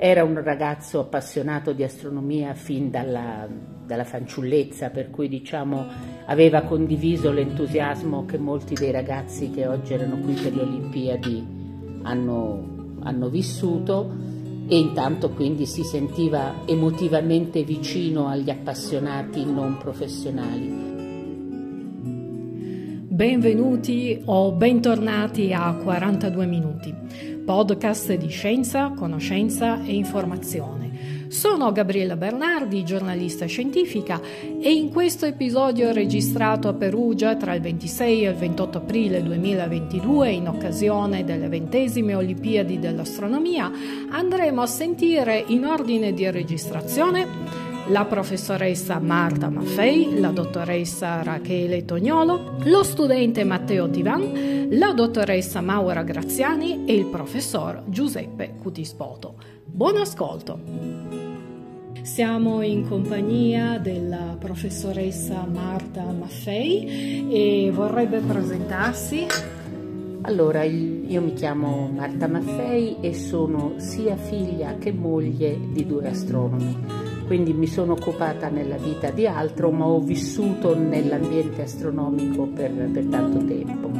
Era un ragazzo appassionato di astronomia fin dalla, dalla fanciullezza, per cui diciamo, aveva condiviso l'entusiasmo che molti dei ragazzi che oggi erano qui per le Olimpiadi hanno, hanno vissuto e intanto quindi si sentiva emotivamente vicino agli appassionati non professionali. Benvenuti o bentornati a 42 minuti podcast di scienza, conoscenza e informazione. Sono Gabriella Bernardi, giornalista scientifica e in questo episodio registrato a Perugia tra il 26 e il 28 aprile 2022 in occasione delle ventesime Olimpiadi dell'astronomia andremo a sentire in ordine di registrazione la professoressa Marta Maffei, la dottoressa Rachele Tognolo, lo studente Matteo Divan, la dottoressa Maura Graziani e il professor Giuseppe Cutispoto. Buon ascolto! Siamo in compagnia della professoressa Marta Maffei e vorrebbe presentarsi. Allora, io mi chiamo Marta Maffei e sono sia figlia che moglie di due astronomi quindi mi sono occupata nella vita di altro, ma ho vissuto nell'ambiente astronomico per, per tanto tempo.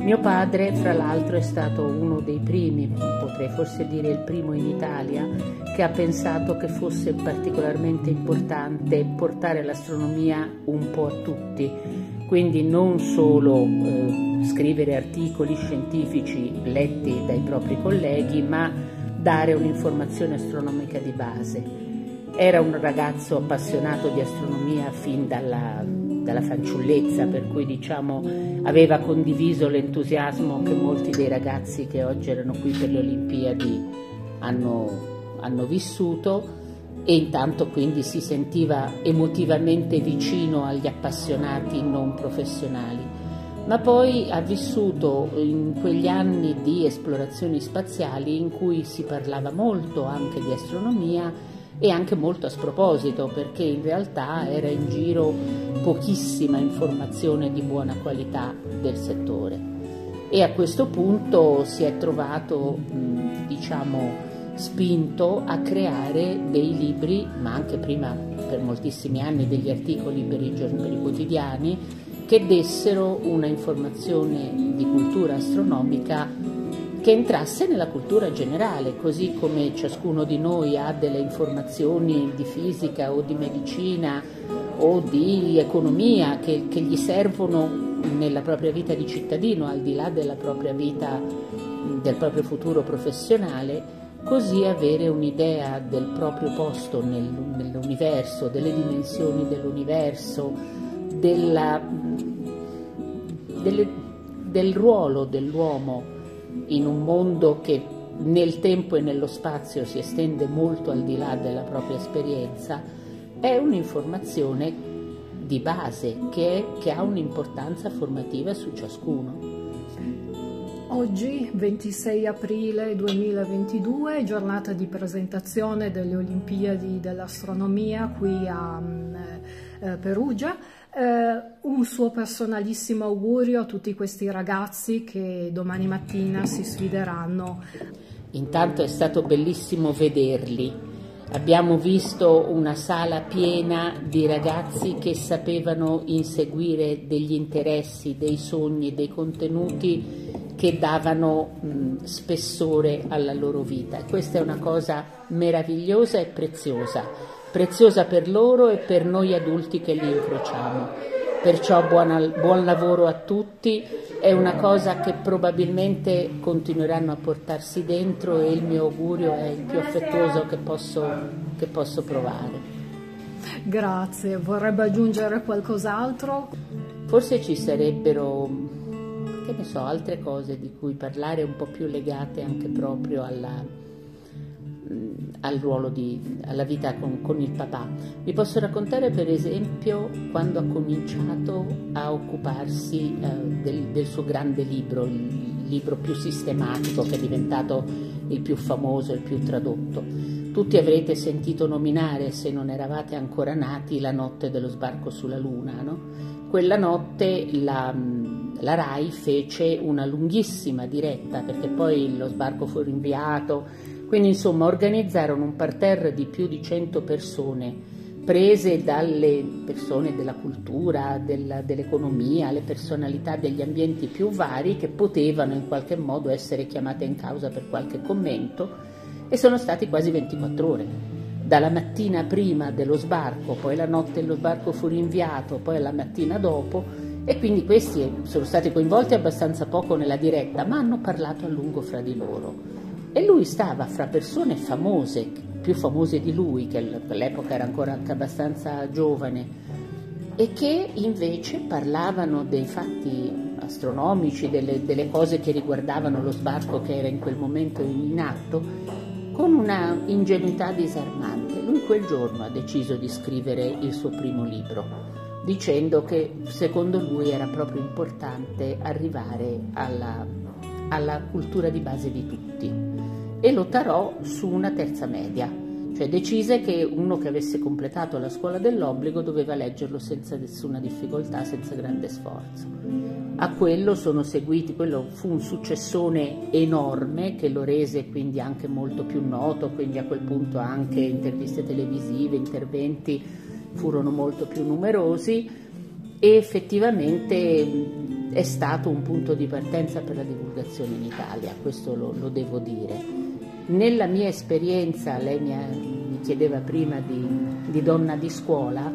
Mio padre, fra l'altro, è stato uno dei primi, potrei forse dire il primo in Italia, che ha pensato che fosse particolarmente importante portare l'astronomia un po' a tutti, quindi non solo eh, scrivere articoli scientifici letti dai propri colleghi, ma dare un'informazione astronomica di base. Era un ragazzo appassionato di astronomia fin dalla, dalla fanciullezza, per cui diciamo, aveva condiviso l'entusiasmo che molti dei ragazzi che oggi erano qui per le Olimpiadi hanno, hanno vissuto e intanto quindi si sentiva emotivamente vicino agli appassionati non professionali. Ma poi ha vissuto in quegli anni di esplorazioni spaziali in cui si parlava molto anche di astronomia e anche molto a sproposito perché in realtà era in giro pochissima informazione di buona qualità del settore. E a questo punto si è trovato diciamo spinto a creare dei libri ma anche prima per moltissimi anni degli articoli per i, giorni, per i quotidiani che dessero una informazione di cultura astronomica che entrasse nella cultura generale, così come ciascuno di noi ha delle informazioni di fisica o di medicina o di economia che, che gli servono nella propria vita di cittadino, al di là della propria vita, del proprio futuro professionale, così avere un'idea del proprio posto nel, nell'universo, delle dimensioni dell'universo, della, delle, del ruolo dell'uomo in un mondo che nel tempo e nello spazio si estende molto al di là della propria esperienza, è un'informazione di base che, è, che ha un'importanza formativa su ciascuno. Oggi, 26 aprile 2022, giornata di presentazione delle Olimpiadi dell'astronomia qui a eh, Perugia. Eh, un suo personalissimo augurio a tutti questi ragazzi che domani mattina si sfideranno. Intanto è stato bellissimo vederli. Abbiamo visto una sala piena di ragazzi che sapevano inseguire degli interessi, dei sogni, dei contenuti che davano mh, spessore alla loro vita. Questa è una cosa meravigliosa e preziosa preziosa per loro e per noi adulti che li incrociamo. Perciò buona, buon lavoro a tutti, è una cosa che probabilmente continueranno a portarsi dentro e il mio augurio è il più affettuoso che posso, che posso provare. Grazie, vorrebbe aggiungere qualcos'altro? Forse ci sarebbero, che ne so, altre cose di cui parlare un po' più legate anche proprio alla, al ruolo di, alla vita con, con, il papà. Vi posso raccontare per esempio quando ha cominciato a occuparsi eh, del, del, suo grande libro, il libro più sistematico che è diventato il più famoso, il più tradotto. Tutti avrete sentito nominare, se non eravate ancora nati, la notte dello sbarco sulla Luna. No? Quella notte la, la RAI fece una lunghissima diretta perché poi lo sbarco fu rinviato Quindi insomma organizzarono un parterre di più di 100 persone prese dalle persone della cultura, della, dell'economia, le personalità degli ambienti più vari che potevano in qualche modo essere chiamate in causa per qualche commento e sono stati quasi 24 ore. Dalla mattina prima dello sbarco, poi la notte lo sbarco fu rinviato, poi la mattina dopo e quindi questi sono stati coinvolti abbastanza poco nella diretta, ma hanno parlato a lungo fra di loro. E lui stava fra persone famose più famose di lui, che all'epoca era ancora anche abbastanza giovane, e che invece parlavano dei fatti astronomici, delle, delle cose che riguardavano lo sbarco che era in quel momento in atto, con una ingenuità disarmante. Lui quel giorno ha deciso di scrivere il suo primo libro, dicendo che secondo lui era proprio importante arrivare alla, alla cultura di base di tutti e lo su una terza media, cioè decise che uno che avesse completato la scuola dell'obbligo doveva leggerlo senza nessuna difficoltà, senza grande sforzo. A quello sono seguiti, quello fu un successone enorme che lo rese quindi anche molto più noto, quindi a quel punto anche interviste televisive, interventi furono molto più numerosi e effettivamente è stato un punto di partenza per la divulgazione in Italia, questo lo, lo devo dire. Nella mia esperienza, lei mi, ha, mi chiedeva prima di, di donna di scuola,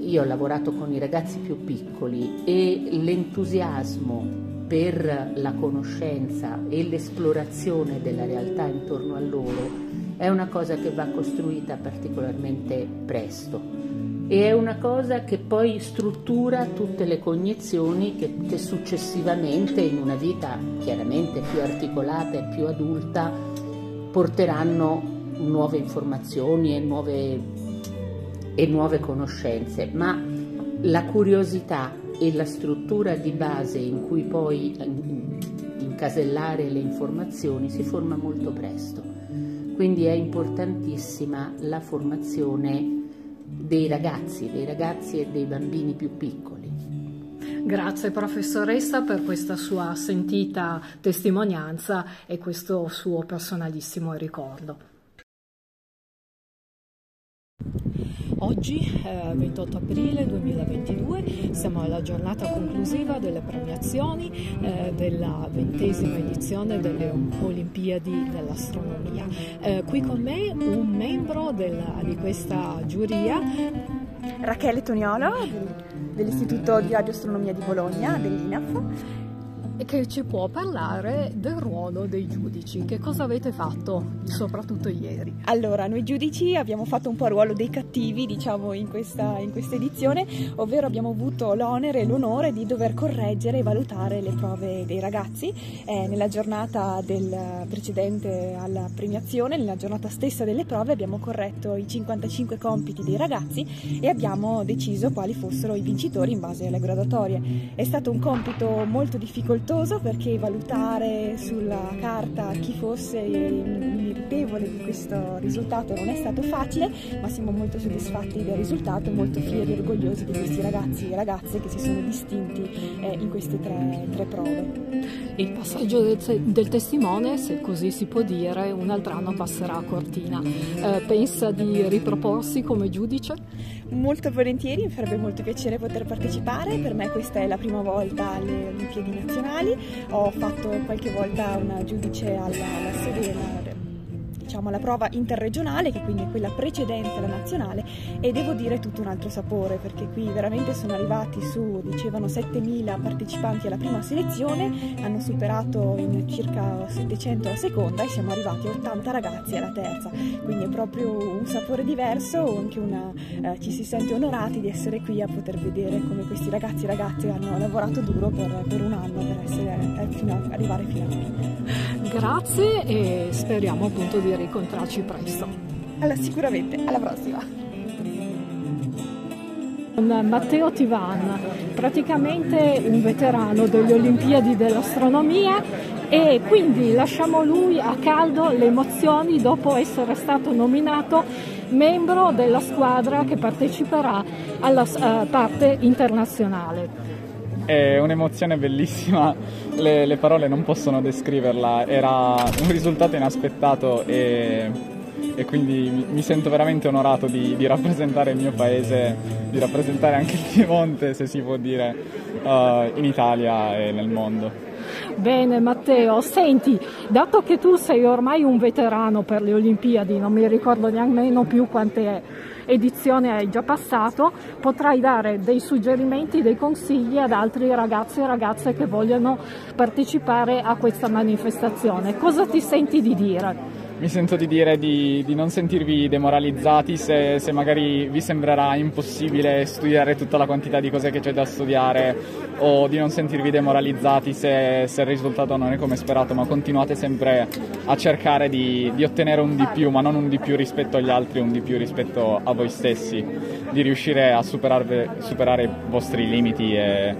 io ho lavorato con i ragazzi più piccoli e l'entusiasmo per la conoscenza e l'esplorazione della realtà intorno a loro è una cosa che va costruita particolarmente presto. E è una cosa che poi struttura tutte le cognizioni che, che successivamente in una vita chiaramente più articolata e più adulta porteranno nuove informazioni e nuove, e nuove conoscenze, ma la curiosità e la struttura di base in cui poi incasellare le informazioni si forma molto presto. Quindi è importantissima la formazione dei ragazzi, dei ragazzi e dei bambini più piccoli. Grazie professoressa per questa sua sentita testimonianza e questo suo personalissimo ricordo. Oggi, eh, 28 aprile 2022, siamo alla giornata conclusiva delle premiazioni eh, della ventesima edizione delle Olimpiadi dell'astronomia. Eh, qui con me un membro della, di questa giuria. Rachele Toniolo dell'Istituto di Radioastronomia di Bologna, dell'INAF e che ci può parlare del ruolo dei giudici. Che cosa avete fatto, soprattutto ieri? Allora, noi giudici abbiamo fatto un po' il ruolo dei cattivi, diciamo, in questa, in questa edizione, ovvero abbiamo avuto l'onere e l'onore di dover correggere e valutare le prove dei ragazzi. Eh, nella giornata del precedente alla premiazione, nella giornata stessa delle prove, abbiamo corretto i 55 compiti dei ragazzi e abbiamo deciso quali fossero i vincitori in base alle gradatorie. È stato un compito molto difficoltoso difficoltoso perché valutare sulla carta chi fosse meritevole di questo risultato non è stato facile, ma siamo molto soddisfatti del risultato e molto fieri e orgogliosi di questi ragazzi e ragazze che si sono distinti eh, in queste tre, tre, prove. Il passaggio del, del, testimone, se così si può dire, un altro anno passerà a Cortina. Eh, pensa di riproporsi come giudice? Molto volentieri, mi farebbe molto piacere poter partecipare, per me questa è la prima volta alle Olimpiadi nazionali, ho fatto qualche volta una giudice alla, alla sede diciamo, la prova interregionale, che quindi è quella precedente alla nazionale, e devo dire tutto un altro sapore, perché qui veramente sono arrivati su, dicevano, 7.000 partecipanti alla prima selezione, hanno superato in circa 700 la seconda e siamo arrivati a 80 ragazzi alla terza, quindi è proprio un sapore diverso, anche una, eh, ci si sente onorati di essere qui a poter vedere come questi ragazzi e ragazze hanno lavorato duro per, per un anno per essere, eh, fino a, arrivare fino a qui. Grazie e speriamo appunto di incontrarci presto. Allora, sicuramente, alla prossima. Matteo Tivan, praticamente un veterano delle Olimpiadi dell'astronomia e quindi lasciamo lui a caldo le emozioni dopo essere stato nominato membro della squadra che parteciperà alla uh, parte internazionale. È un'emozione bellissima, le, le parole non possono descriverla, era un risultato inaspettato e, e quindi mi sento veramente onorato di, di, rappresentare il mio paese, di rappresentare anche il Piemonte, se si può dire, uh, in Italia e nel mondo. Bene Matteo, senti, dato che tu sei ormai un veterano per le Olimpiadi, non mi ricordo nemmeno più quante edizioni hai già passato, potrai dare dei suggerimenti, dei consigli ad altri ragazzi e ragazze che vogliono partecipare a questa manifestazione. Cosa ti senti di dire? Mi sento di dire di, di non sentirvi demoralizzati se, se, magari vi sembrerà impossibile studiare tutta la quantità di cose che c'è da studiare o di non sentirvi demoralizzati se, se il risultato non è come sperato, ma continuate sempre a cercare di, di, ottenere un di più, ma non un di più rispetto agli altri, un di più rispetto a voi stessi, di riuscire a superare i vostri limiti e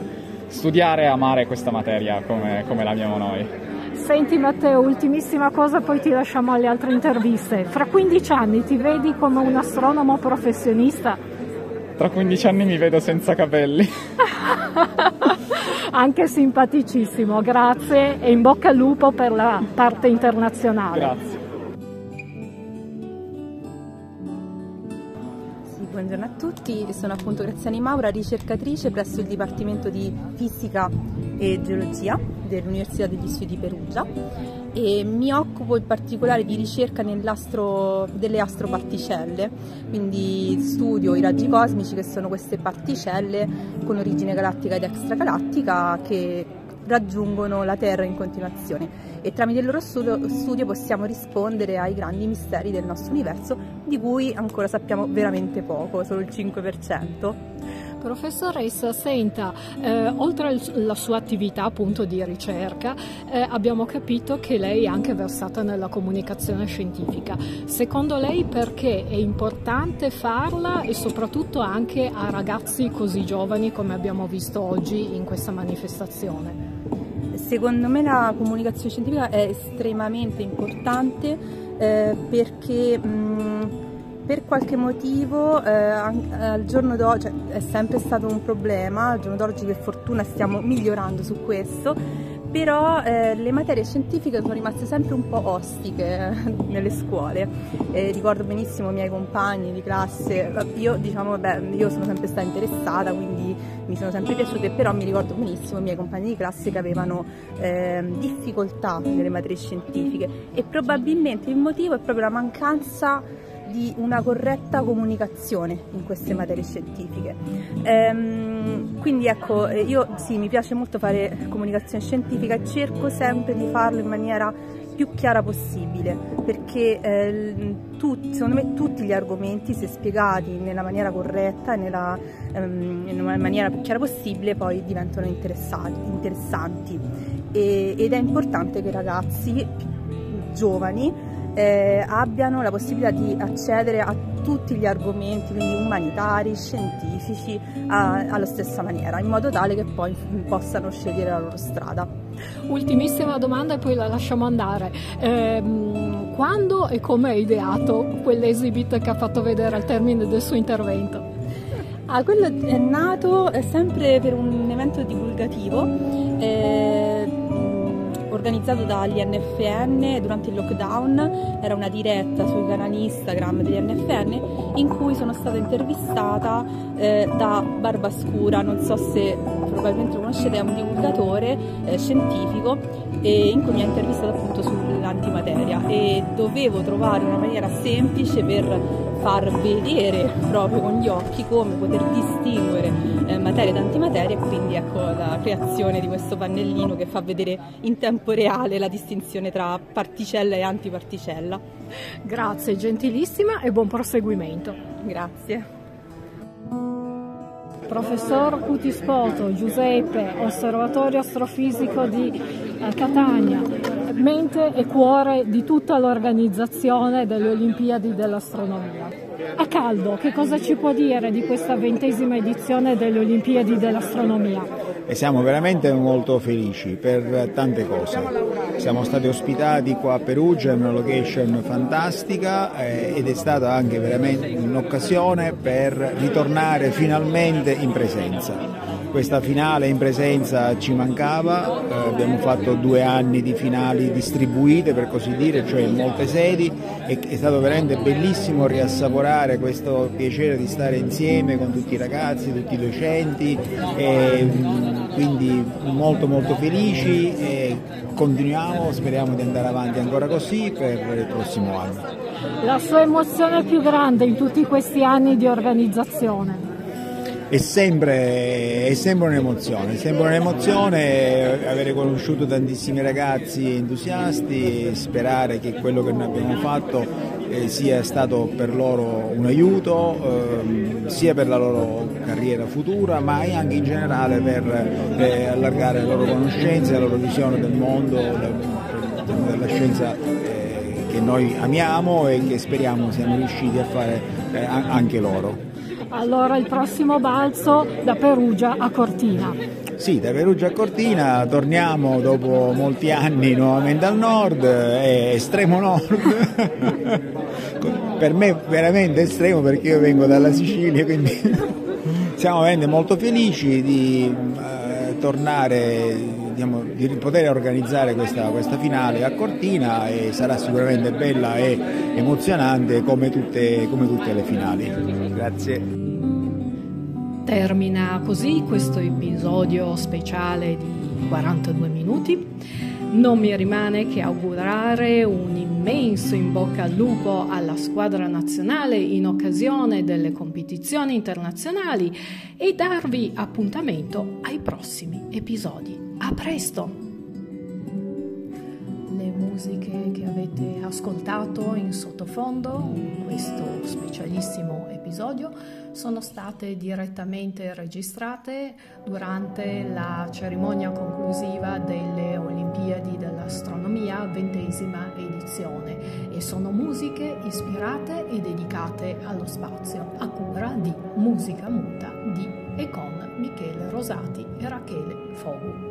studiare e amare questa materia come, come l'amiamo noi. Senti Matteo, ultimissima cosa, poi ti lasciamo alle altre interviste. Fra 15 anni ti vedi come un astronomo professionista? Tra 15 anni mi vedo senza capelli. Anche simpaticissimo, grazie e in bocca al lupo per la parte internazionale. Grazie. buongiorno a tutti, sono appunto Graziani Maura, ricercatrice presso il Dipartimento di Fisica e Geologia dell'Università degli Studi di Perugia e mi occupo in particolare di ricerca delle astroparticelle, quindi studio i raggi cosmici che sono queste particelle con origine galattica ed extragalattica che raggiungono la Terra in continuazione e tramite il loro studio, studio, possiamo rispondere ai grandi misteri del nostro universo di cui ancora sappiamo veramente poco, solo il 5%. Professoressa, senta, eh, oltre alla sua attività appunto di ricerca, eh, abbiamo capito che lei è anche versata nella comunicazione scientifica. Secondo lei perché è importante farla e soprattutto anche a ragazzi così giovani come abbiamo visto oggi in questa manifestazione? Secondo me la comunicazione scientifica è estremamente importante eh, perché mh, per qualche motivo eh, al giorno d'oggi cioè, è sempre stato un problema, al giorno d'oggi per fortuna stiamo migliorando su questo, però eh, le materie scientifiche sono rimaste sempre un po' ostiche eh, nelle scuole. Eh, ricordo benissimo i miei compagni di classe, io diciamo, vabbè, io sono sempre stata interessata, quindi mi sono sempre piaciute, però mi ricordo benissimo i miei compagni di classe che avevano ehm, difficoltà nelle materie scientifiche e probabilmente il motivo è proprio la mancanza di una corretta comunicazione in queste materie scientifiche. Ehm, quindi ecco, eh, io sì, mi piace molto fare comunicazione scientifica e cerco sempre di farlo in maniera più chiara possibile perché eh, tutti, secondo me tutti gli argomenti se spiegati nella maniera corretta e nella, ehm, in una maniera più chiara possibile poi diventano interessanti e, ed è importante che i ragazzi giovani eh, abbiano la possibilità di accedere a tutti gli argomenti, quindi umanitari, scientifici, a, alla stessa maniera, in modo tale che poi possano scegliere la loro strada. Ultimissima domanda e poi la lasciamo andare. Eh, quando e come hai ideato quell'esibit che ha fatto vedere al termine del suo intervento? Ah, quello è nato sempre per un evento divulgativo. Eh, organizzato dagli NFN durante il lockdown, era una diretta sui canali Instagram degli NFN in cui sono stata intervistata eh, da Barbascura, non so se probabilmente lo conoscete, è un divulgatore eh, scientifico in cui mi ha intervistato appunto sull'antimateria e dovevo trovare una maniera semplice per far vedere proprio con gli occhi come poter distinguere eh, materia da antimateria e quindi ecco la creazione di questo pannellino che fa vedere in tempo reale la distinzione tra particella e antiparticella. Grazie, gentilissima e buon proseguimento. Grazie. Professor Cutispoto Giuseppe, Osservatorio Astrofisico di eh, Catania, mente e cuore di tutta l'organizzazione delle Olimpiadi dell'astronomia. A caldo, che cosa ci può dire di questa ventesima edizione delle Olimpiadi dell'astronomia? E siamo veramente molto felici per tante cose. Siamo stati ospitati qua a Perugia in una location fantastica eh, ed è stata anche veramente un'occasione per ritornare finalmente in presenza questa finale in presenza ci mancava, eh, abbiamo fatto due anni di finali distribuite per così dire, cioè in molte sedi e è stato veramente bellissimo riassaporare questo piacere di stare insieme con tutti i ragazzi, tutti i docenti, e, quindi molto molto felici e continuiamo, speriamo di andare avanti ancora così per il prossimo anno. La sua emozione più grande in tutti questi anni di organizzazione? È sempre, è sempre, un'emozione, è sempre un'emozione avere conosciuto tantissimi ragazzi entusiasti e sperare che quello che noi abbiamo fatto eh, sia stato per loro un aiuto eh, sia per la loro carriera futura ma anche in generale per eh, allargare le loro conoscenze, la loro visione del mondo, della scienza eh, che noi amiamo e che speriamo siamo riusciti a fare anche loro. Allora il prossimo balzo da Perugia a Cortina. Sì, da Perugia a Cortina torniamo dopo molti anni nuovamente al nord, è estremo nord. per me veramente estremo perché io vengo dalla Sicilia, quindi siamo veramente molto felici di tornare Diciamo, di poter organizzare questa, questa, finale a Cortina e sarà sicuramente bella e emozionante come tutte, come tutte le finali. Grazie. Termina così questo episodio speciale di 42 minuti. Non mi rimane che augurare un immenso in bocca al lupo alla squadra nazionale in occasione delle competizioni internazionali e darvi appuntamento ai prossimi episodi. A presto! Musiche che avete ascoltato in sottofondo in questo specialissimo episodio sono state direttamente registrate durante la cerimonia conclusiva delle Olimpiadi dell'Astronomia, ventesima edizione, e sono musiche ispirate e dedicate allo spazio, a cura di Musica Muta di e con Michele Rosati e Rachele Fogu.